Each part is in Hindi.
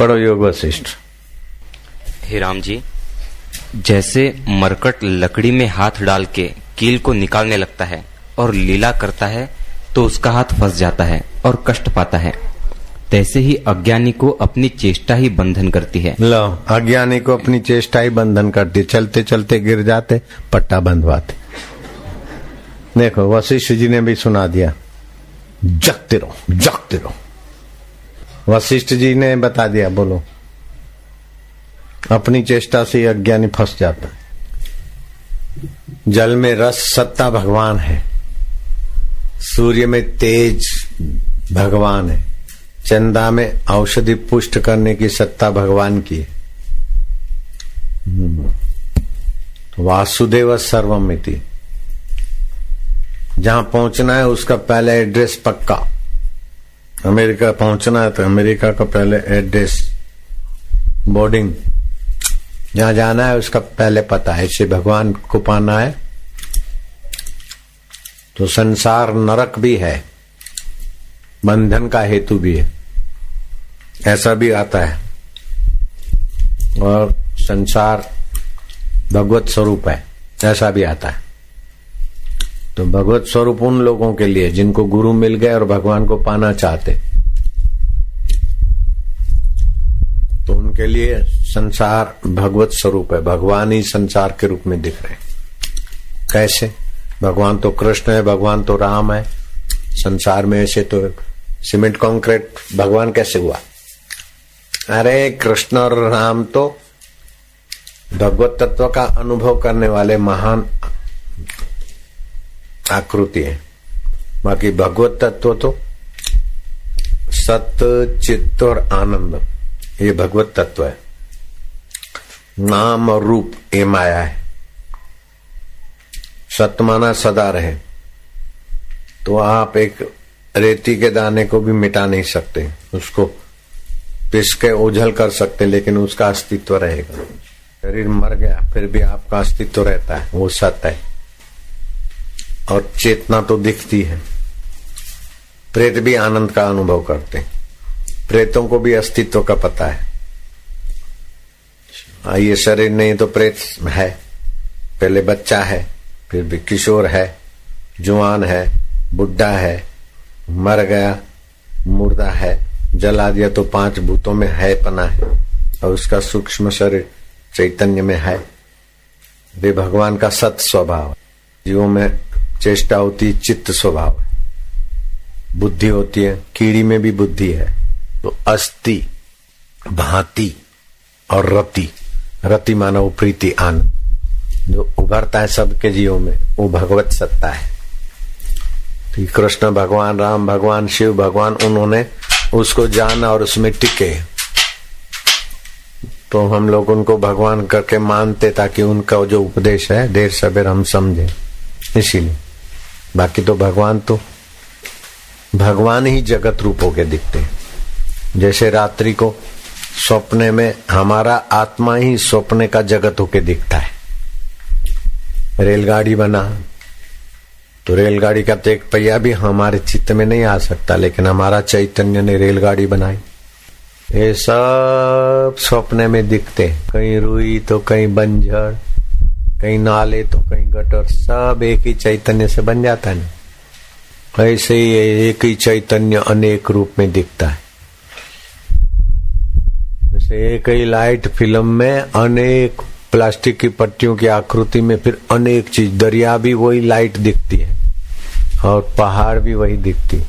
पढ़ो योग वशिष्ठ। हे राम जी जैसे मरकट लकड़ी में हाथ डाल के कील को निकालने लगता है और लीला करता है तो उसका हाथ फंस जाता है और कष्ट पाता है। तैसे ही अज्ञानी को अपनी चेष्टा ही बंधन करती है। लो अज्ञानी को अपनी चेष्टा ही बंधन करती चलते चलते गिर जाते पट्टा बंधवाते। देखो वशिष्ठ जी ने भी सुना दिया जगते रहो जगते रहो। वशिष्ठ जी ने बता दिया, बोलो। अपनी चेष्टा से अज्ञानी फंस जाता है। जल में रस सत्ता भगवान है। सूर्य में तेज भगवान है। चंदा में औषधि पुष्ट करने की सत्ता भगवान की है। हम्म। वासुदेव सर्वमिति। जहाँ पहुँचना है, उसका पहले एड्रेस पक्का। अमेरिका पहुँचना है तो अमेरिका का पहले एड्रेस बोर्डिंग जहाँ जाना है उसका पहले पता है। इसे भगवान को पाना है। तो संसार नरक भी है। बंधन का हेतु भी है। ऐसा भी आता है। और संसार भगवत स्वरूप है। ऐसा भी आता है। तो भगवत स्वरूप उन लोगों के लिए जिनको गुरु मिल गए और भगवान को पाना चाहते। तो उनके लिए संसार भगवत स्वरूप है, भगवान ही संसार के रूप में दिख रहे कैसे? भगवान तो कृष्ण है, भगवान तो राम है। संसार में ऐसे तो सीमेंट कंक्रीट भगवान कैसे हुआ? अरे कृष्ण और राम तो भगवत तत्व का अनुभव करने वाले महान आकृति है। बाकी भगवत तत्व तो सत्य, चित्त और आनंद, ये भगवत तत्व है। नाम और रूप ये माया है। सतमाना सदा रहे। तो आप एक रेती के दाने को भी मिटा नहीं सकते। उसको पिस के ओझल कर सकते, लेकिन उसका अस्तित्व रहेगा। शरीर मर गया, फिर भी आपका अस्तित्व रहता है, वो सत्य है। और चेतना तो दिखती है। प्रेत भी आनंद का अनुभव करते हैं। प्रेतों को भी अस्तित्व का पता है। ये शरीर नहीं तो प्रेत है। पहले बच्चा है, फिर भी किशोर है जुआन है, बुढ़ा है, मर गया, मुर्दा है, जला दिया तो पाँच भूतों में है पना है। और उसका सूक्ष्म शरीर चैतन्य में है। वे भगवान का सत स्वभाव जीवों में चेष्टा होती है, चित्त स्वभाव बुद्धि होती है, कीड़ी में भी बुद्धि है। तो अस्थि, भांति और रति। रति मानव प्रीति, आनंद। जो उभरता है सबके जीवों में, वो भगवत सत्ता है। तो कृष्ण भगवान, राम भगवान, शिव भगवान, उन्होंने उसको जाना और उसमें टिके। तो हम लोग उनको भगवान करके मानते ताकि उनका जो उपदेश है, देर सवेर हम समझे। इसीलिए। बाकी तो भगवान तो भगवान ही जगत रूप होके दिखते हैं। जैसे रात्रि को सपने में हमारा आत्मा ही सपने का जगत होके दिखता है। रेलगाड़ी बना तो रेलगाड़ी का तो एक पहिया भी हमारे चित्त में नहीं आ सकता, लेकिन हमारा चैतन्य ने रेलगाड़ी बनाई। ये सब सपने में दिखते कहीं रुई तो कहीं बंजर कहीं नाले तो कहीं गटर, सब एक ही चैतन्य से बन जाता है। ऐसे ही एक ही चैतन्य अनेक रूप में दिखता है। जैसे एक ही लाइट फ़िल्म में अनेक प्लास्टिक की पट्टियों की आकृति में फिर अनेक चीज़, दरिया भी वही लाइट दिखती है और पहाड़ भी वही दिखती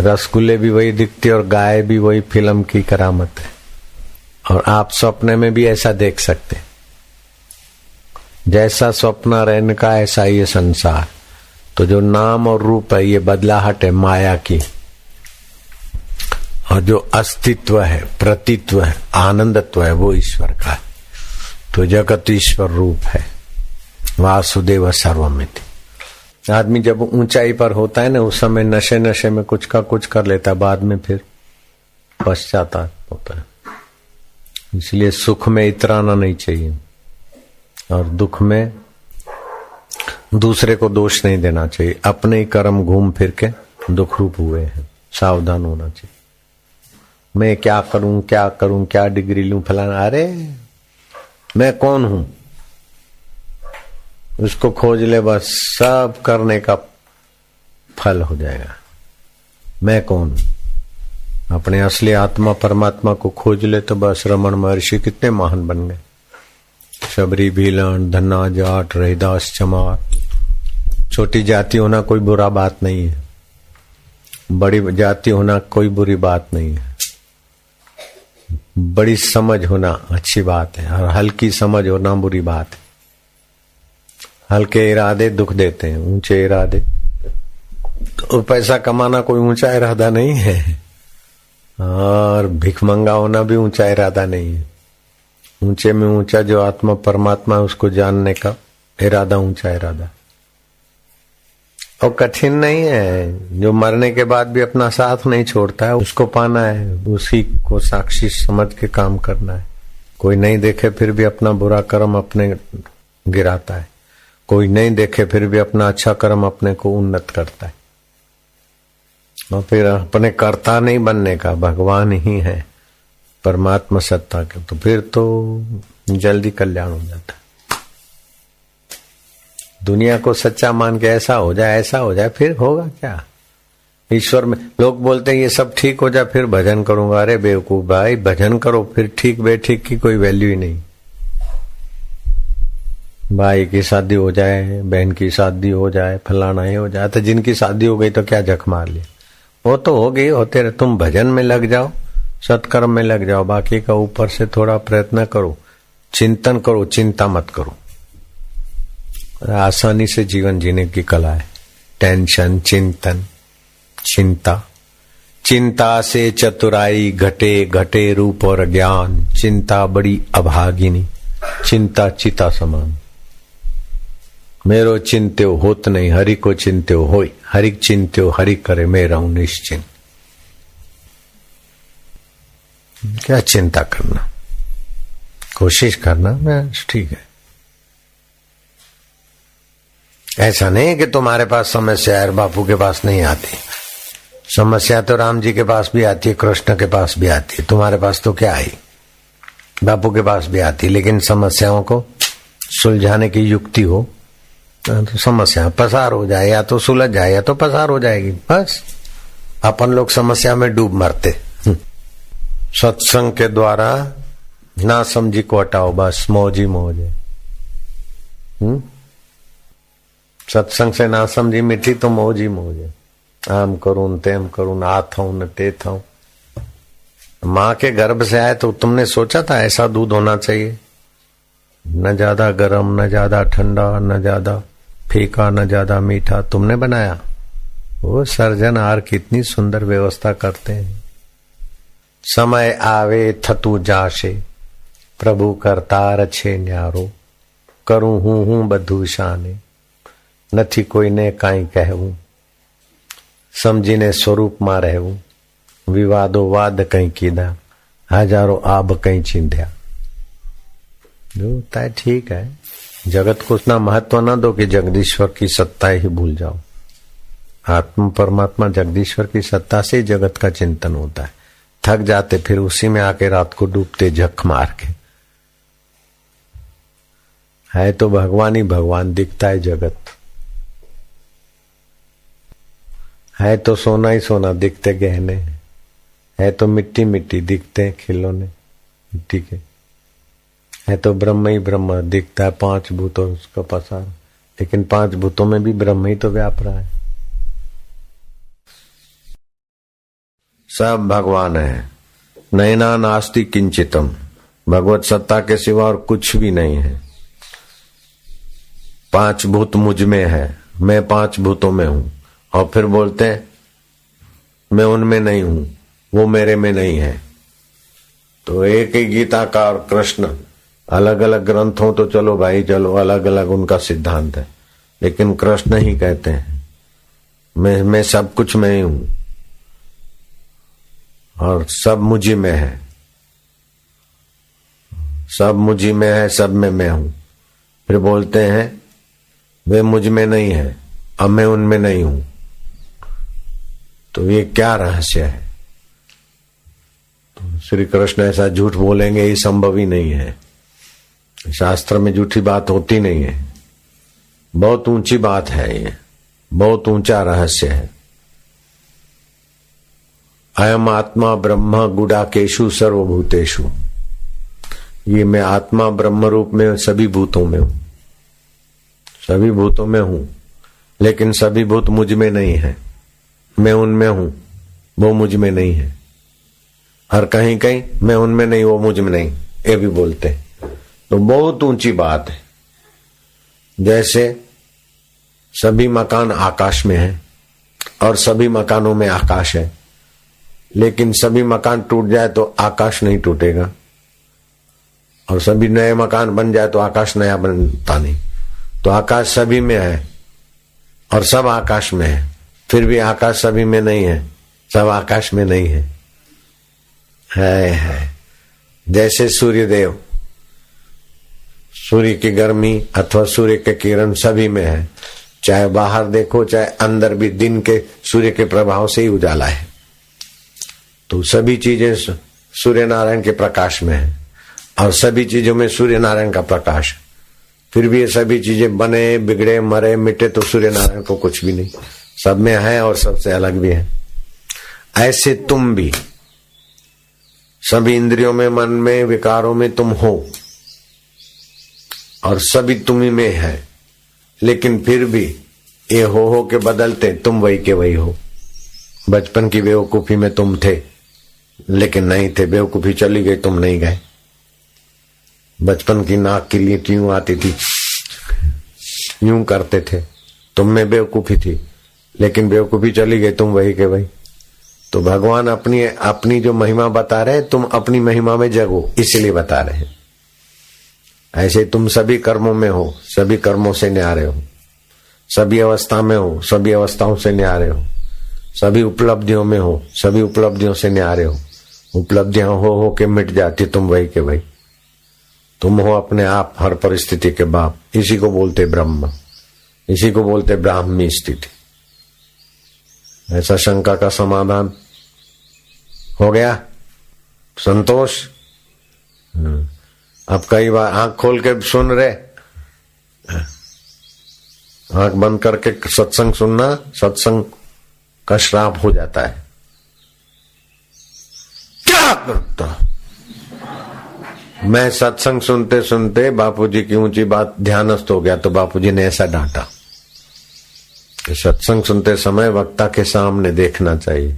रसगुल्ले भी वही दिखती और गाय भी वही फ़िल्म की करामत है। और आप सपने में भी ऐसा देख सकते हैं। जैसा स्वप्न रहने का, ऐसा ये संसार। तो जो नाम और रूप है, ये बदलाहट है माया की। और जो अस्तित्व है, प्रतित्व है, आनंदत्व है, वो ईश्वर का है। तो जगत ईश्वर रूप है। वासुदेव सर्वमिति। आदमी जब ऊंचाई पर होता है ना, उस समय नशे नशे में कुछ का कुछ कर लेता है, बाद में फिर पश्चाताप होता है। इसलिए सुख में इतराना नहीं चाहिए। और दुख में दूसरे को दोष नहीं देना चाहिए। अपने ही कर्म घूम फिर के दुख रूप हुए हैं। सावधान होना चाहिए। मैं क्या करूँ क्या करूँ, क्या डिग्री लू फलाना? अरे, मैं कौन हूँ? उसको खोज ले बस, सब करने का फल हो जाएगा। मैं कौन हूँ? अपने असली आत्मा, परमात्मा को खोज ले तो बस रमन महर्षि कितने महान बन गए। शबरी भीलन, धन्ना जाट, रहीदास चमार। छोटी जाति होना कोई बुरा बात नहीं है। बड़ी जाति होना कोई बुरी बात नहीं है। बड़ी समझ होना अच्छी बात है और हल्की समझ होना बुरी बात है। हल्के इरादे दुख देते हैं, ऊँचे इरादे। तो पैसा कमाना कोई ऊँचा इरादा नहीं है। और भिखमंगा होना भी ऊँचा इरादा नहीं है। ऊँचे में ऊँचा जो आत्मा परमात्मा है, उसको जानने का इरादा ऊँचा इरादा और कठिन नहीं है। जो मरने के बाद भी अपना साथ नहीं छोड़ता है, उसको पाना है, उसी को साक्षी समझ के काम करना है। कोई नहीं देखे फिर भी अपना बुरा कर्म अपने गिराता है। कोई नहीं देखे फिर भी अपना अच्छा कर्म अपने को उन्नत करता है। और फिर अपने कर्ता नहीं बनने का, भगवान ही है। परमात्मा सत्ता के तो फिर तो जल्दी कल्याण हो जाता दुनिया को सच्चा मान के ऐसा हो जाए, ऐसा हो जाए, फिर होगा क्या? ईश्वर में, लोग बोलते हैं, ये सब ठीक हो जाए, फिर भजन करूँगा। अरे बेवकूफ़ भाई, भजन करो, फिर ठीक बेठीक की कोई वैल्यू ही नहीं। भाई की शादी हो जाए, बहन की शादी हो जाए, फलाना ही हो जाए तो जिनकी शादी हो गई तो क्या जख मार लिया? वो तो हो गई, होते रहे। तुम भजन में लग जाओ। सत्कर्म में लग जाओ, बाकी का ऊपर से थोड़ा प्रयत्न करो। चिंतन करो, चिंता मत करो। आसानी से जीवन जीने की कला है। टेंशन, चिंतन, चिंता। चिंता से चतुराई घटे घटे रूप और ज्ञान। चिंता बड़ी अभागिनी, चिंता चिता समान। मेरो चिंत्यो होत नहीं, हरि को चिंत्यो हो हरि चिंत्यो, हरि करे, मैं हूँ निश्चिंत। क्या चिंता करना? कोशिश करना मैं ठीक है। ऐसा नहीं कि तुम्हारे पास समस्या है बापू के पास नहीं आती। समस्या तो राम जी के पास भी आती है, कृष्ण के पास भी आती है। तुम्हारे पास तो क्या आई बापू के पास भी आती है, लेकिन समस्याओं को सुलझाने की युक्ति हो तो समस्या पसार हो जाए, या तो सुलझ जाए, या तो पसार हो जाएगी, बस। अपन लोग समस्या में डूब मरते। सत्संग के द्वारा ना समझी को हटाओ, बस, मौज मौज। हम्म? सत्संग से ना समझी मिठी तो मौज मौज। आम करूँ, तेम करूँ आ था न ते था माँ के गर्भ से आए तो तुमने सोचा था ऐसा दूध होना चाहिए? न ज़्यादा गर्म, न ज़्यादा ठंडा, न ज़्यादा फीका, न ज़्यादा मीठा तुमने बनाया? वो सर्जन आर कितनी सुंदर व्यवस्था करते हैं। समय आवे थतु जाशे प्रभु करतार छे न्यारो करूं हूं हूं बधु शाने નથી કોઈને કાંઈ કહેવું સમજીને સ્વરૂપમાં રહેવું વિવાદો વાદ કંઈ કીધા हजारों आब कहीं चिंध्या जो है ठीक है जगत को उतना महत्व न दो कि जगदीश्वर की सत्ता ही भूल जाओ आत्म परमात्मा जगदीश्वर की सत्ता से ही जगत का चिंतन होता है थक जाते, फिर उसी में आके रात को डूबते झक मार के। है तो भगवान ही भगवान, दिखता है जगत। है तो सोना ही सोना, दिखते गहने। है तो मिट्टी मिट्टी, दिखते हैं खिलौने, मिट्टी के। है तो ब्रह्म ही ब्रह्म, दिखता है पाँच भूतों उसका पसार। लेकिन पाँच भूतों में भी ब्रह्म ही तो व्याप रहा है। सब भगवान है। नैना नास्ति किंचितम। भगवत सत्ता के सिवा और कुछ भी नहीं है। पाँच भूत मुझमें है। मैं पाँच भूतों में हूँ। और फिर बोलते हैं, मैं उनमें नहीं हूँ। वो मेरे में नहीं है। तो एक ही गीता का और कृष्ण। अलग अलग ग्रंथ तो चलो भाई, चलो अलग अलग उनका सिद्धांत है। लेकिन कृष्ण ही कहते हैं, मैं मैं सब कुछ में ही हूँ। और सब मुझी में है। सब मुझी में है, सब में मैं हूँ। फिर बोलते हैं, वे मुझमें नहीं है, अब मैं उनमें नहीं हूँ। तो ये क्या रहस्य है? तो श्री कृष्ण ऐसा झूठ बोलेंगे, ये संभव ही नहीं है। शास्त्र में झूठी बात होती नहीं है। बहुत ऊँची बात है ये। बहुत ऊँचा रहस्य है। अयम आत्मा ब्रह्म गुडाकेशु सर्वभूतेशु ये मैं आत्मा ब्रह्म रूप में सभी भूतों में हूँ। सभी भूतों में हूँ, लेकिन सभी भूत मुझमें नहीं है। मैं उनमें हूँ, वो मुझमें नहीं है। हर कहीं कहीं मैं उनमें नहीं, वो मुझमें नहीं, ये भी बोलते तो बहुत ऊँची बात है। जैसे सभी मकान आकाश में है और सभी मकानों में आकाश है। लेकिन सभी मकान टूट जाए तो आकाश नहीं टूटेगा। और सभी नए मकान बन जाए तो आकाश नया बनता नहीं। तो आकाश सभी में है और सब आकाश में है। फिर भी आकाश सभी में नहीं है, सब आकाश में नहीं है। है है। जैसे सूर्यदेव, सूर्य की गर्मी अथवा सूर्य के किरण सभी में है। चाहे बाहर देखो, चाहे अंदर भी दिन के सूर्य के प्रभाव से ही उजाला है। तो सभी चीज़ें सूर्य नारायण के प्रकाश में है और सभी चीज़ों में सूर्य नारायण का प्रकाश फिर भी ये सभी चीज़ें बने, बिगड़े, मरे, मिटे तो सूर्य नारायण को कुछ भी नहीं। सब में है और सबसे अलग भी है। ऐसे तुम भी, सभी इंद्रियों में, मन में, विकारों में तुम हो और सभी तुम्ही में है। लेकिन फिर भी ये हो हो के बदलते, तुम वही के वही हो। बचपन की बेवकूफ़ी में तुम थे। लेकिन नहीं थे, बेवकूफ़ी चली गई, तुम नहीं गए। बचपन की नाक की लीट यूँ आती थी, यूँ करते थे। तुम में बेवकूफ़ी थी, लेकिन बेवकूफ़ी चली गई, तुम वही के वही। तो भगवान अपनी अपनी जो महिमा बता रहे तुम अपनी महिमा में जगो, इसलिए बता रहे ऐसे तुम सभी कर्मों में हो, सभी कर्मों से न्यारे हो, सभी अवस्था में हो, सभी अवस्थाओं से न्यारे हो, सभी उपलब्धियों में हो, सभी उपलब्धियों से न्यारे हो। उपलब्धियाँ हो हो के मिट जाती तुम वही के वही। तुम हो अपने आप हर परिस्थिति के बाप। इसी को बोलते ब्रह्म। इसी को बोलते ब्राह्मी स्थिति। ऐसा शंका का समाधान हो गया? संतोष। अब कई बार आँख खोल के सुन रहे? आँख बंद करके सत्संग सुनना, सत्संग का श्राप हो जाता है। क्या करता मैं सत्संग सुनते सुनते बापूजी की ऊँची बात ध्यानस्थ हो गया तो बापूजी ने ऐसा डांटा। कि सत्संग सुनते समय वक्ता के सामने देखना चाहिए।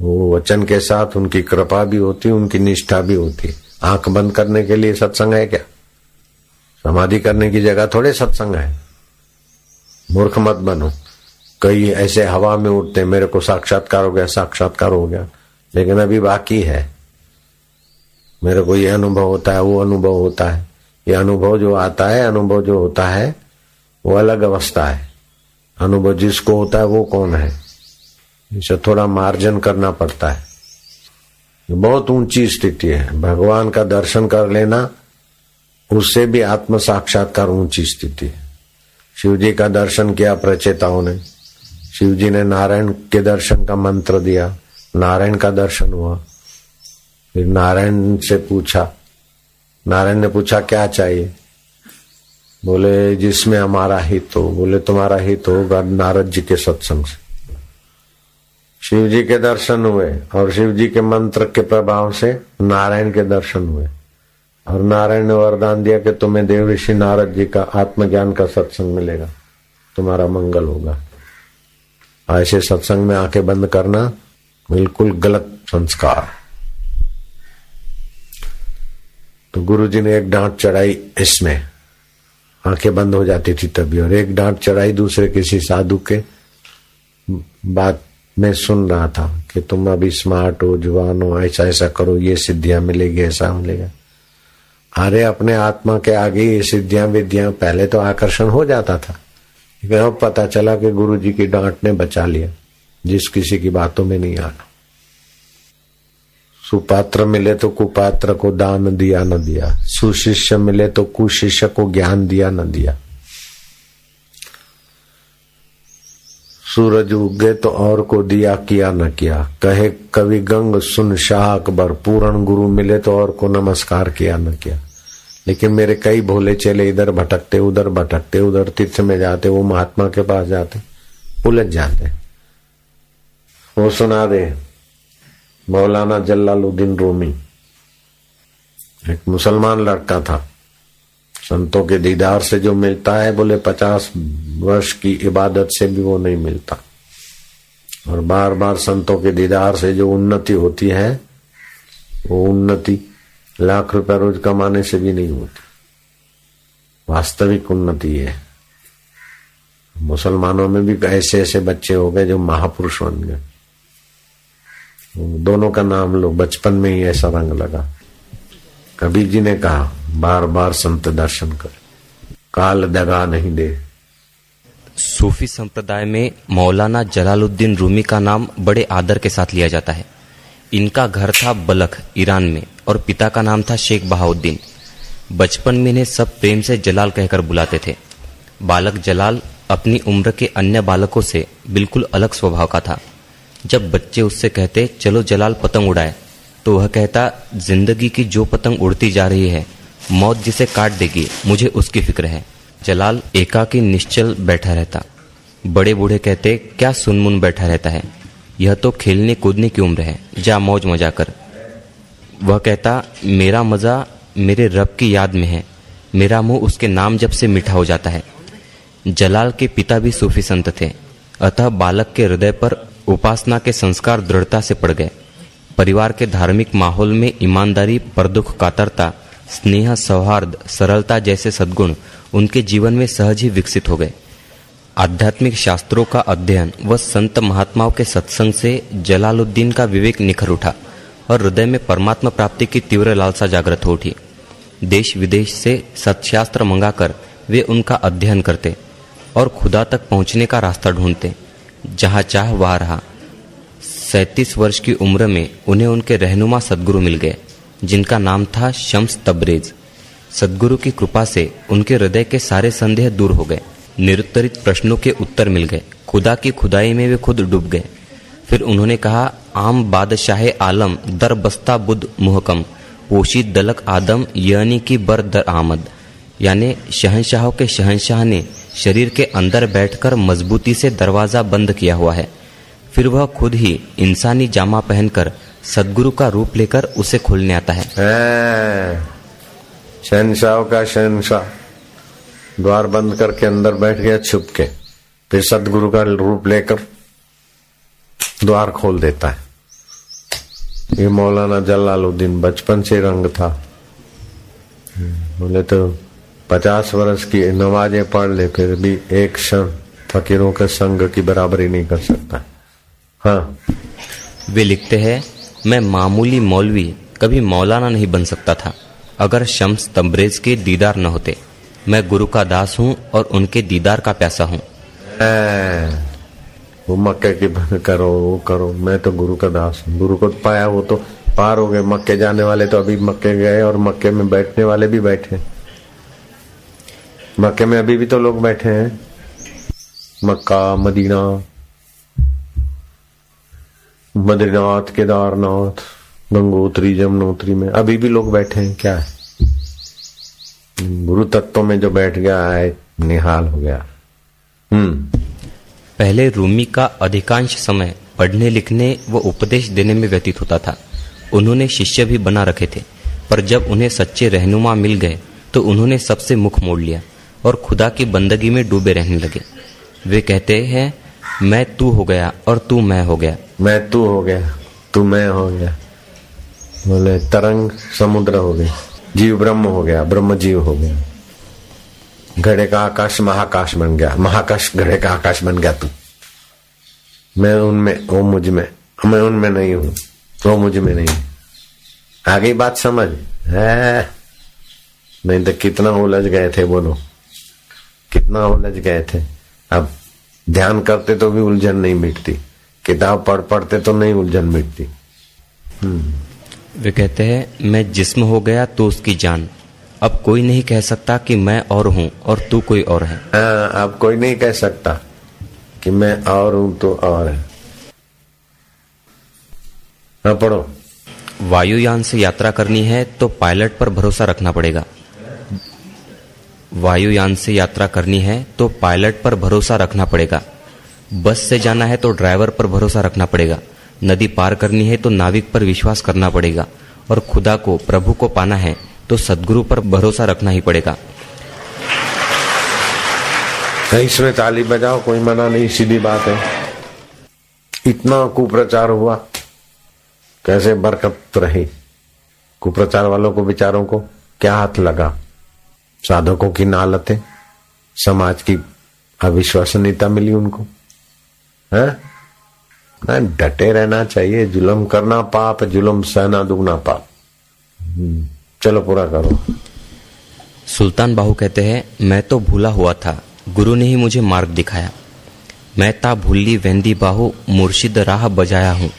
वो वचन के साथ उनकी कृपा भी होती, उनकी निष्ठा भी होती। आँख बंद करने के लिए सत्संग है क्या? समाधि करने की जगह थोड़े सत्संग है। मूर्ख मत बनो। कई ऐसे हवा में उठते, मेरे को साक्षात्कार हो गया, साक्षात्कार हो गया। लेकिन अभी बाकी है। मेरे को ये अनुभव होता है, वो अनुभव होता है। ये अनुभव जो आता है, अनुभव जो होता है, वो अलग अवस्था है। अनुभव जिसको होता है, वो कौन है? इसे थोड़ा मार्जन करना पड़ता है। बहुत ऊँची स्थिति है। भगवान का दर्शन कर लेना, उससे भी आत्म साक्षात्कार ऊँची स्थिति है। शिव जी का दर्शन किया प्रचेताओं ने। शिव जी ने नारायण के दर्शन का मंत्र दिया। नारायण का दर्शन हुआ। फिर नारायण से पूछा, नारायण ने पूछा, क्या चाहिए? बोले, जिसमें हमारा हित हो। बोले, तुम्हारा हित होगा नारद जी के सत्संग से। शिव जी के दर्शन हुए और शिव जी के मंत्र के प्रभाव से नारायण के दर्शन हुए। और नारायण ने वरदान दिया कि तुम्हें देव ऋषि नारद जी का आत्मज्ञान का सत्संग मिलेगा। तुम्हारा मंगल होगा। ऐसे सत्संग में आँखें बंद करना बिल्कुल गलत संस्कार। तो गुरु जी ने एक डांट चढ़ाई इसमें। आँखें बंद हो जाती थी तभी, और एक डांट चढ़ाई दूसरे किसी साधु के। बात में सुन रहा था कि तुम अभी स्मार्ट हो, जवान हो, ऐसा ऐसा करो, ये सिद्धियाँ मिलेगी, ऐसा मिलेगा। अरे, अपने आत्मा के आगे ये सिद्धियाँ विद्या पहले तो आकर्षण हो जाता था। लेकिन अब पता चला कि गुरु जी की डांट ने बचा लिया, जिस किसी की बातों में नहीं आना। सुपात्र मिले तो कुपात्र को दान दिया न दिया। सुशिष्य मिले तो कुशिष्य को ज्ञान दिया न दिया। सूरज उगे तो और को दिया, किया न किया। कहे, कवि गंग, सुन शाह अकबर पूर्ण गुरु मिले तो और को नमस्कार किया न किया। लेकिन मेरे कई भोले चेले इधर भटकते, उधर भटकते, उधर तीर्थ में जाते, वो महात्मा के पास जाते, उलझ जाते। वो सुना दे। मौलाना जलालुद्दीन रूमी। एक मुसलमान लड़का था। संतों के दीदार से जो मिलता है, बोले पचास वर्ष की इबादत से भी वो नहीं मिलता। और बार बार संतों के दीदार से जो उन्नति होती है, वो उन्नति लाख रुपया रोज कमाने से भी नहीं होती। वास्तविक उन्नति है। मुसलमानों में भी ऐसे ऐसे बच्चे हो गए जो महापुरुष बन गए। दोनों का नाम लो, बचपन में ही ऐसा रंग लगा। कबीर जी ने कहा बार बार संत दर्शन कर। काल दगा नहीं दे। सूफी संप्रदाय में मौलाना जलालुद्दीन रूमी का नाम बड़े आदर के साथ लिया जाता है। इनका घर था बलख, ईरान में, और पिता का नाम था शेख बहाउद्दीन। बचपन में इन्हें सब प्रेम से जलाल कहकर बुलाते थे। बालक जलाल अपनी उम्र के अन्य बालकों से बिल्कुल अलग स्वभाव का था। जब बच्चे उससे कहते, चलो जलाल पतंग उड़ाए तो वह कहता, ज़िंदगी की जो पतंग उड़ती जा रही है, मौत जिसे काट देगी, मुझे उसकी फ़िक्र है। जलाल एकाकी निश्चल बैठा रहता। बड़े बूढ़े कहते, क्या सुनमुन बैठा रहता है? यह तो खेलने कूदने की उम्र है, जा मौज मज़ा कर वह कहता, मेरा मज़ा मेरे रब की याद में है, मेरा मुँह उसके नाम जब से मीठा हो जाता है। जलाल के पिता भी सूफी संत थे, अतः बालक के हृदय पर उपासना के संस्कार दृढ़ता से पड़ गए। परिवार के धार्मिक माहौल में ईमानदारी, परदुख, कातरता, स्नेह, सौहार्द, सरलता जैसे सद्गुण उनके जीवन में सहज ही विकसित हो गए। आध्यात्मिक शास्त्रों का अध्ययन व संत महात्माओं के सत्संग से जलालुद्दीन का विवेक निखर उठा और हृदय में परमात्मा प्राप्ति की तीव्र लालसा जागृत हो उठी। देश विदेश से सत्शास्त्र मंगाकर वे उनका अध्ययन करते और खुदा तक पहुँचने का रास्ता ढूंढते। जहाँ चाह वहाँ रहा। सैतीस वर्ष की उम्र में उन्हें उनके रहनुमा सदगुरु मिल गए, जिनका नाम था शम्स तबरेज। सदगुरु की कृपा से उनके हृदय के सारे संदेह दूर हो गए। निरुत्तरित प्रश्नों के उत्तर मिल गए। खुदा की खुदाई में वे खुद डूब गए। फिर उन्होंने कहा, आम बादशाह आलम दर बस्ता बुद्ध मुहकम पोशी दलक आदम यानी की बर दर आमद। यानी शहनशाहों के शहनशाह ने शरीर के अंदर बैठकर मजबूती से दरवाज़ा बंद किया हुआ है। फिर वह खुद ही इंसानी जामा पहनकर सदगुरु का रूप लेकर उसे खोलने आता है। शहनशाह का शहनशाह द्वार बंद करके अंदर बैठ गया, छुप के। फिर सदगुरु का रूप लेकर द्वार खोल देता है। ये मौलाना जलालुद्दीन बचपन से रंग था। बोले तो पचास वर्ष की नमाजें पढ़ ले फिर भी एक क्षण फकीरों के संग की बराबरी नहीं कर सकता। हाँ। वे लिखते हैं मैं मामूली मौलवी कभी मौलाना नहीं बन सकता था। अगर शम्स तब्रेज के दीदार न होते मैं गुरु का दास हूँ और उनके दीदार का प्यासा हूँ। वो मक्के की करो वो करो मैं तो गुरु का दास हूँ। गुरु को पाया वो तो पार हो गए मक्के जाने वाले तो अभी मक्के गए और मक्के में बैठने वाले भी बैठे। मक्के में अभी भी तो लोग बैठे हैं। मक्का, मदीना, बद्रीनाथ, केदारनाथ, गंगोत्री जमुनोत्री में अभी भी लोग बैठे हैं, क्या है? गुरु तत्व में जो बैठ गया है निहाल हो गया। हम्म। पहले रूमी का अधिकांश समय पढ़ने, लिखने, व उपदेश देने में व्यतीत होता था। उन्होंने शिष्य भी बना रखे थे, पर जब उन्हें सच्चे रहनुमा मिल गए तो उन्होंने सबसे मुख मोड़ लिया। और खुदा की बंदगी में डूबे रहने लगे। वे कहते हैं, मैं तू हो गया और तू मैं हो गया। मैं तू हो गया, तू मैं हो गया। बोले, तरंग समुद्र हो गया जीव ब्रह्म हो गया ब्रह्म जीव हो गया। घड़े का आकाश महाकाश बन गया, महाकाश घड़े का आकाश बन गया तू। मैं उनमें, वो मुझमें, मैं उनमें नहीं हूँ, वो मुझमें नहीं आगे बात समझ? है? नहीं तो कितना उलझ गए थे बोलो। कितना उलझ गए थे। अब ध्यान करते तो भी उलझन नहीं मिटती। किताब पढ़ पढ़ते तो नहीं उलझन मिटती। हम्म। वे कहते हैं मैं जिस्म हो गया तो उसकी जान। अब कोई नहीं कह सकता कि मैं और हूँ और तू कोई और है। आ, हाँ, अब कोई नहीं कह सकता कि मैं और हूँ तो और है। हाँ पढ़ो। वायुयान से यात्रा करनी है तो पायलट पर भरोसा रखना पड़ेगा। वायुयान से यात्रा करनी है तो पायलट पर भरोसा रखना पड़ेगा। बस से जाना है तो ड्राइवर पर भरोसा रखना पड़ेगा। नदी पार करनी है तो नाविक पर विश्वास करना पड़ेगा। और खुदा को, प्रभु को पाना है तो सदगुरु पर भरोसा रखना ही पड़ेगा। इसमें ताली बजाओ, कोई मना नहीं, सीधी बात है। इतना कुप्रचार हुआ, कैसे बरकत रही? कुप्रचार वालों को विचारों को क्या हाथ लगा? साधकों की नालतें समाज की अविश्वसनीयता मिली उनको। है? डटे रहना चाहिए जुलम करना पाप जुलम सहना दुगना पाप। हम्म, चलो पूरा करो। सुल्तान बाहू कहते हैं मैं तो भूला हुआ था गुरु ने ही मुझे मार्ग दिखाया। मैं ता भूली वेंदी बाहू मुर्शिद राह बजाया हूँ।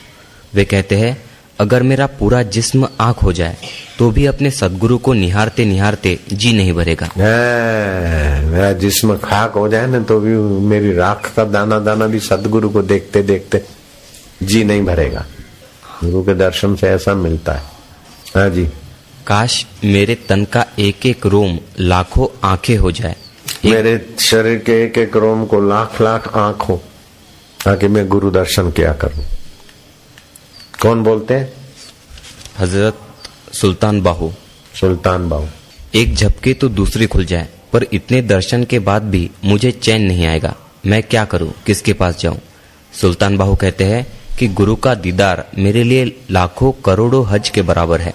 वे कहते हैं अगर मेरा पूरा जिस्म आँख हो जाए तो भी अपने सदगुरु को निहारते निहारते जी नहीं भरेगा। मेरा जिस्म खाक हो जाए ना तो भी मेरी राख का दाना दाना भी सदगुरु को देखते देखते जी नहीं भरेगा। गुरु के दर्शन से ऐसा मिलता है। हाँ जी। काश मेरे तन का एक एक रोम लाखों आँखें हो जाए। मेरे शरीर के एक एक रोम को लाख लाख आँख हो ताकि मैं गुरु दर्शन किया करूँ? कौन बोलते हैं? हज़रत सुल्तान बाहू। सुल्तान बाहू। एक झपके तो दूसरी खुल जाए पर इतने दर्शन के बाद भी मुझे चैन नहीं आएगा। मैं क्या करूँ? किसके पास जाऊँ? सुल्तान बाहू कहते हैं कि गुरु का दीदार मेरे लिए लाखों करोड़ों हज के बराबर है।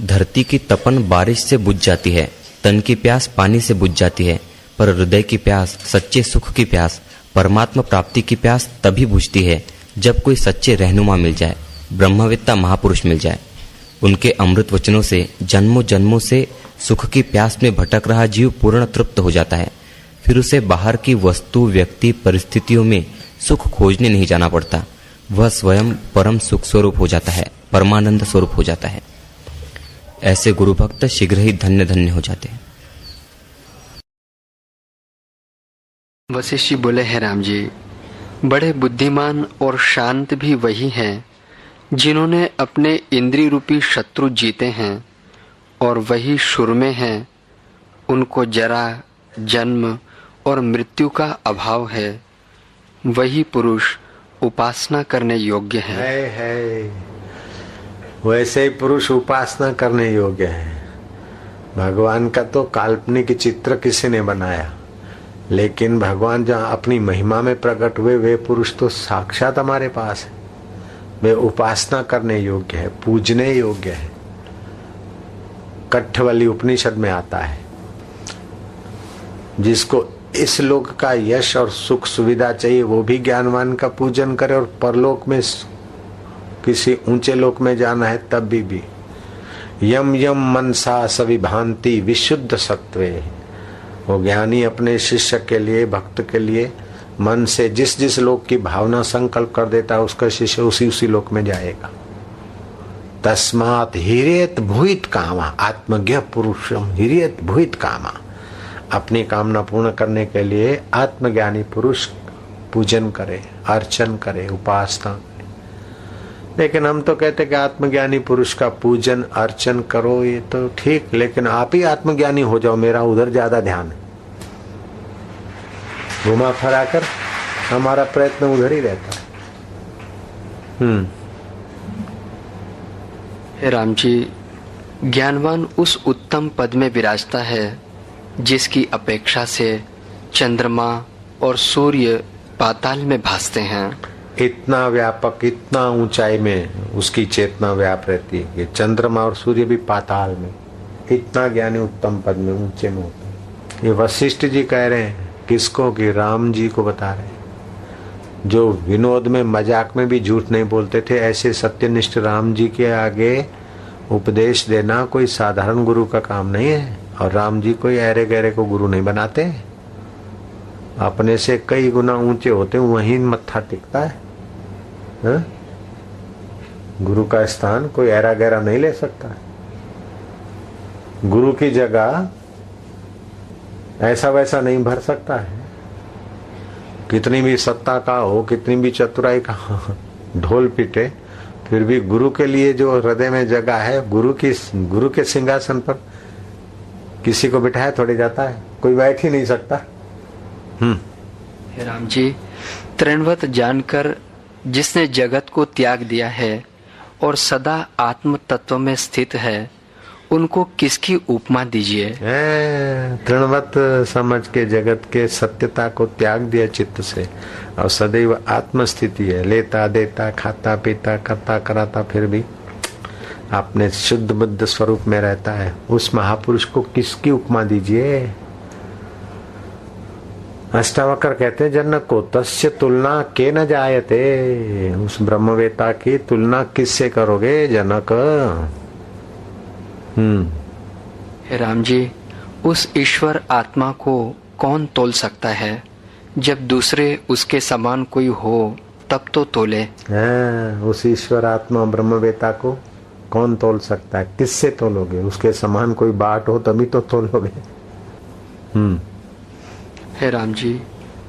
धरती की तपन बारिश से बुझ जाती है तन की प्यास पानी से बुझ जाती है पर हृदय की प्यास सच्चे सुख की प्यास परमात्मा प्राप्ति की प्यास तभी बुझती है जब कोई सच्चे रहनुमा मिल जाए। ब्रह्मविद्ता महापुरुष मिल जाए। उनके अमृत वचनों से, जन्मों जन्मों से सुख की प्यास में भटक रहा जीव पूर्ण तृप्त हो जाता है। फिर उसे बाहर की वस्तु, व्यक्ति, परिस्थितियों में सुख खोजने नहीं जाना पड़ता। वह स्वयं परम सुख स्वरूप हो जाता है, परमानंद स्वरूप हो जाता है। ऐसे गुरु भक्त शीघ्र ही धन्य धन्य हो जाते हैं। वशिष्ठ जी बोले, हैं राम जी, बड़े बुद्धिमान और शांत भी वही हैं। जिन्होंने अपने इंद्री रूपी शत्रु जीते हैं और वही शुर में हैं उनको जरा जन्म और मृत्यु का अभाव है वही पुरुष उपासना करने योग्य है, है, है। वैसे ही पुरुष उपासना करने योग्य है। भगवान का तो काल्पनिक चित्र किसी ने बनाया लेकिन भगवान जहाँ अपनी महिमा में प्रकट हुए वे पुरुष तो साक्षात हमारे पास है। वे उपासना करने योग्य है, पूजने योग्य है। कठवली उपनिषद में आता है, जिसको इस लोक का यश और सुख सुविधा चाहिए, वो भी ज्ञानवान का पूजन करे और परलोक में किसी ऊँचे लोक में जाना है, तब भी भी। यम यम मनसा सभी भांति विशुद्ध सत्वे। वो ज्ञानी अपने शिष्य के लिए, भक्त के लिए मन से जिस जिस लोक की भावना संकल्प कर देता है, उसका शिष्य उसी उसी लोक में जाएगा। तस्मात हिरियत भूत कामा, आत्मज्ञ पुरुषम हिरियत भूत कामा। अपनी कामना पूर्ण करने के लिए आत्मज्ञानी पुरुष पूजन करे, अर्चन करे, उपासना लेकिन हम तो कहते कि आत्मज्ञानी पुरुष का पूजन, अर्चन करो, ये तो ठीक, लेकिन आप ही आत्मज्ञानी हो जाओ, मेरा उधर ज़्यादा ध्यान है। घुमा फरा कर हमारा प्रयत्न उधर ही रहता। है हम्म राम जी ज्ञानवान उस उत्तम पद में विराजता है जिसकी अपेक्षा से चंद्रमा और सूर्य पाताल में भासते हैं। इतना व्यापक इतना ऊंचाई में उसकी चेतना व्याप रहती है कि चंद्रमा और सूर्य भी पाताल में इतना ज्ञानी उत्तम पद में ऊँचे में होते ये वशिष्ठ जी कह रहे हैं किसको कि राम जी को बता रहे जो विनोद में, मज़ाक में भी झूठ नहीं बोलते थे, ऐसे सत्यनिष्ठ राम जी के आगे उपदेश देना कोई साधारण गुरु का काम नहीं है। और राम जी कोई अरे गहरे को गुरु नहीं बनाते अपने से कई गुना ऊँचे होते वहीं मत्था टिकता है। हा? गुरु का स्थान कोई ऐरा गहरा नहीं ले सकता। गुरु की जगह ऐसा वैसा नहीं भर सकता है। कितनी भी सत्ता का हो, कितनी भी चतुराई का ढोल पीटे, फिर भी गुरु के लिए जो हृदय में जगह है, गुरु की गुरु के सिंहासन पर किसी को बिठाया थोड़े जाता है। कोई बैठ ही नहीं सकता। हम्म। राम जी, त्रिणवत जानकर जिसने जगत को त्याग दिया है और सदा आत्म तत्व में स्थित है उनको किसकी उपमा दीजिए? तृणवत समझ के जगत के सत्यता को त्याग दिया चित्त से। और सदैव आत्म स्थिति है। लेता, देता, खाता, पीता, करता, कराता, फिर भी अपने शुद्ध बुद्ध स्वरूप में रहता है। उस महापुरुष को किसकी उपमा दीजिए? अष्टावकर कहते हैं, जनक को तस्य तुलना के न जायते। उस ब्रह्मवेता की तुलना किससे करोगे, जनक? हम्म। राम जी उस ईश्वर आत्मा को कौन तोल सकता है? जब दूसरे उसके समान कोई हो तब तो तोले। उस ईश्वर आत्मा ब्रह्मवेता को कौन तोल सकता है? किससे तोलोगे? उसके समान कोई बाट हो तभी तो तोलोगे। हम्म। हे राम जी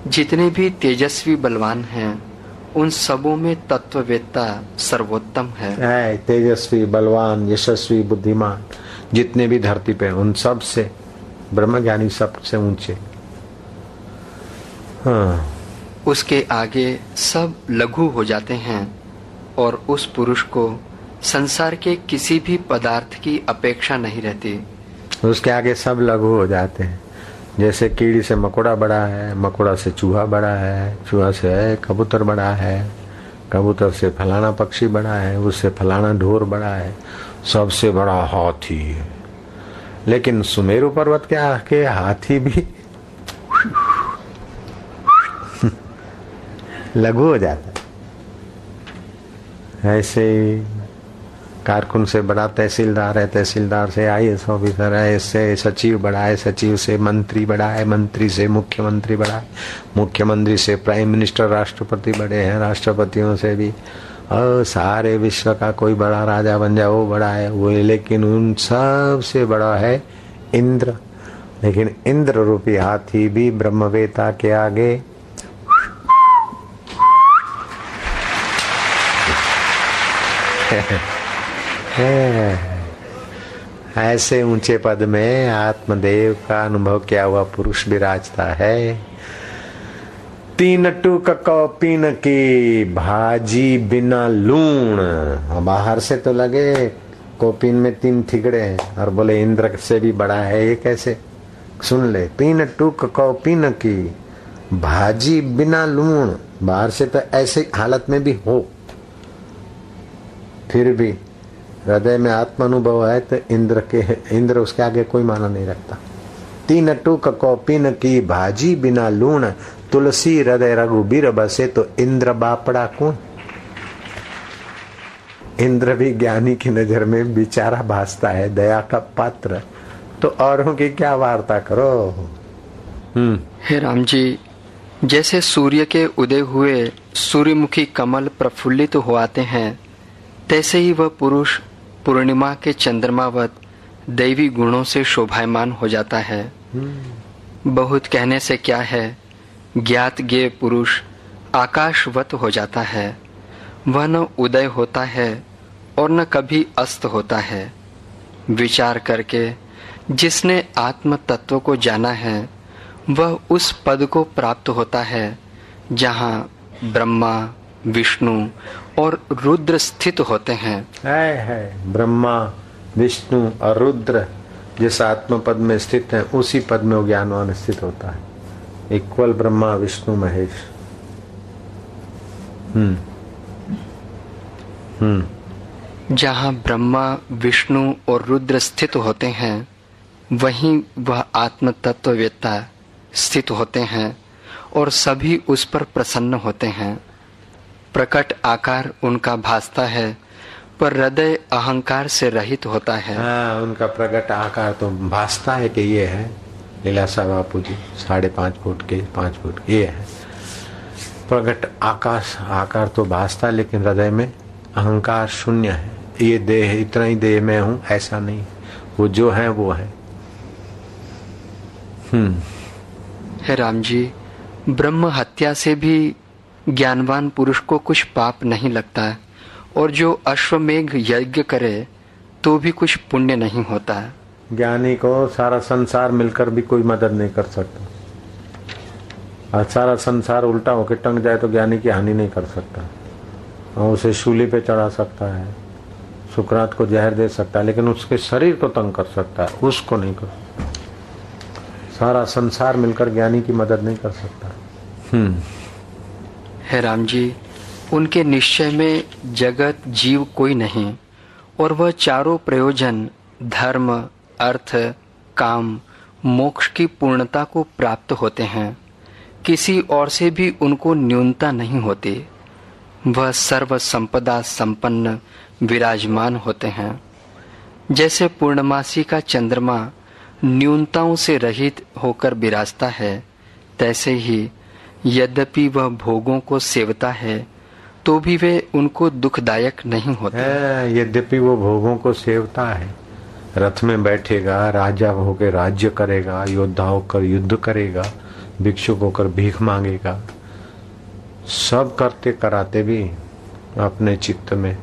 जितने भी तेजस्वी बलवान हैं उन सबों में तत्ववेत्ता सर्वोत्तम है, है तेजस्वी बलवान यशस्वी बुद्धिमान जितने भी धरती पे उन सबसे ब्रह्म ज्ञानी सबसे ऊँचे। हाँ। उसके आगे सब लघु हो जाते हैं और उस पुरुष को संसार के किसी भी पदार्थ की अपेक्षा नहीं रहती। उसके आगे सब लघु हो जाते हैं। जैसे कीड़ी से मकोड़ा बड़ा है, मकोड़ा से चूहा बड़ा है, चूहा से कबूतर बड़ा है, कबूतर से फलाना पक्षी बड़ा है, उससे फलाना ढोर बड़ा है, सबसे बड़ा हाथी है। लेकिन सुमेरु पर्वत के आके हाथी भी लघु हो जाता है। ऐसे कारकुन से बड़ा तहसीलदार है, तहसीलदार से आई एस ऑफिसर है इससे सचिव बड़ा है, सचिव से मंत्री बड़ा है, मंत्री से मुख्यमंत्री बड़ा है, मुख्यमंत्री से प्राइम मिनिस्टर, राष्ट्रपति बड़े हैं, राष्ट्रपतियों से भी। और सारे विश्व का कोई बड़ा राजा बन जाए, वो बड़ा है, वो लेकिन उन सबसे बड़ा है इंद्र। लेकिन इंद्र रूपी हाथी भी ब्रह्मवेता के आगे। ऐसे ऊँचे पद में आत्मदेव का अनुभव किया हुआ? पुरुष विराजता है। तीन टूक कौपीन की भाजी बिना लूण। बाहर से तो लगे, कोपिन में तीन ठिगड़े हैं और बोले, इंद्र से भी बड़ा है, ये कैसे? सुन ले, तीन टूक कौपीन की भाजी बिना लूण। बाहर से तो ऐसे हालत में भी हो। फिर भी हृदय में आत्मानुभव है तो इंद्र के इंद्र उसके आगे कोई माना नहीं रखता। तीन टूक कौपिन की भाजी बिना लूण तुलसी हृदय रघुबीर बसे तो इंद्र बापड़ा कौन? इंद्र भी ज्ञानी की नज़र में बिचारा भासता है दया का पात्र। तो औरों की क्या वार्ता करो? हम्म। हे राम जी जैसे सूर्य के उदय हुए सूर्यमुखी कमल प्रफुल्लित तो हो आते हैं तैसे ही वह पुरुष पूर्णिमा के चंद्रमावत दैवी गुणों से शोभायमान हो जाता है। हम्म। बहुत कहने से क्या है? ज्ञात गे पुरुष आकाशवत हो जाता है। वह न उदय होता है और न कभी अस्त होता है। विचार करके जिसने आत्म तत्व को जाना है वह उस पद को प्राप्त होता है जहाँ ब्रह्मा विष्णु और रुद्र स्थित होते हैं। है है। ब्रह्मा विष्णु और रुद्र जिस आत्म पद में स्थित है उसी पद में वो ज्ञानवान स्थित होता है। इक्वल ब्रह्मा विष्णु महेश। हम्म। हम्म। जहाँ ब्रह्मा विष्णु और रुद्र स्थित होते हैं वहीं वह आत्म तत्ववेत्ता स्थित होते हैं और सभी उस पर प्रसन्न होते हैं। प्रकट आकार उनका भासता है पर हृदय अहंकार से रहित होता है। हाँ, उनका प्रकट आकार तो भासता है कि ये है। लीलासा बापू जी साढ़े पाँच फुट के पाँच फुट ये है। प्रकट आकाश आकार तो भासता है लेकिन हृदय में अहंकार शून्य है। ये देह इतना ही देह में हूँ ऐसा नहीं। वो जो है वो है। हम्म। हे राम जी ब्रह्म हत्या से भी ज्ञानवान पुरुष को कुछ पाप नहीं लगता है और जो अश्वमेघ यज्ञ करे तो भी कुछ पुण्य नहीं होता है। ज्ञानी को सारा संसार मिलकर भी कोई मदद नहीं कर सकता। और सारा संसार उल्टा होकर टंग जाए तो ज्ञानी की हानि नहीं कर सकता। और उसे शूली पे चढ़ा सकता है सुकरात को जहर दे सकता है लेकिन उसके शरीर को तंग कर सकता है उसको नहीं कर सकता। सारा संसार मिलकर ज्ञानी की मदद नहीं कर सकता। हम्म। है राम जी, उनके निश्चय में जगत जीव कोई नहीं, और वह चारों प्रयोजन, धर्म, अर्थ, काम, मोक्ष की पूर्णता को प्राप्त होते हैं। किसी और से भी उनको न्यूनता नहीं होती। वह सर्व संपदा संपन्न, विराजमान होते हैं। जैसे पूर्णमासी का चंद्रमा न्यूनताओं से रहित होकर विराजता है, तैसे ही यद्यपि वह भोगों को सेवता है तो भी वे उनको दुखदायक नहीं होते। यद्यपि वो भोगों को सेवता है, रथ में बैठेगा, राजा होकर राज्य करेगा योद्धा होकर युद्ध करेगा, भिक्षुक होकर भीख मांगेगा, सब करते कराते भी अपने चित्त में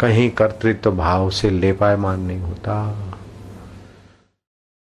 कहीं कर्तृत्व तो भाव से ले पाए मान नहीं होता।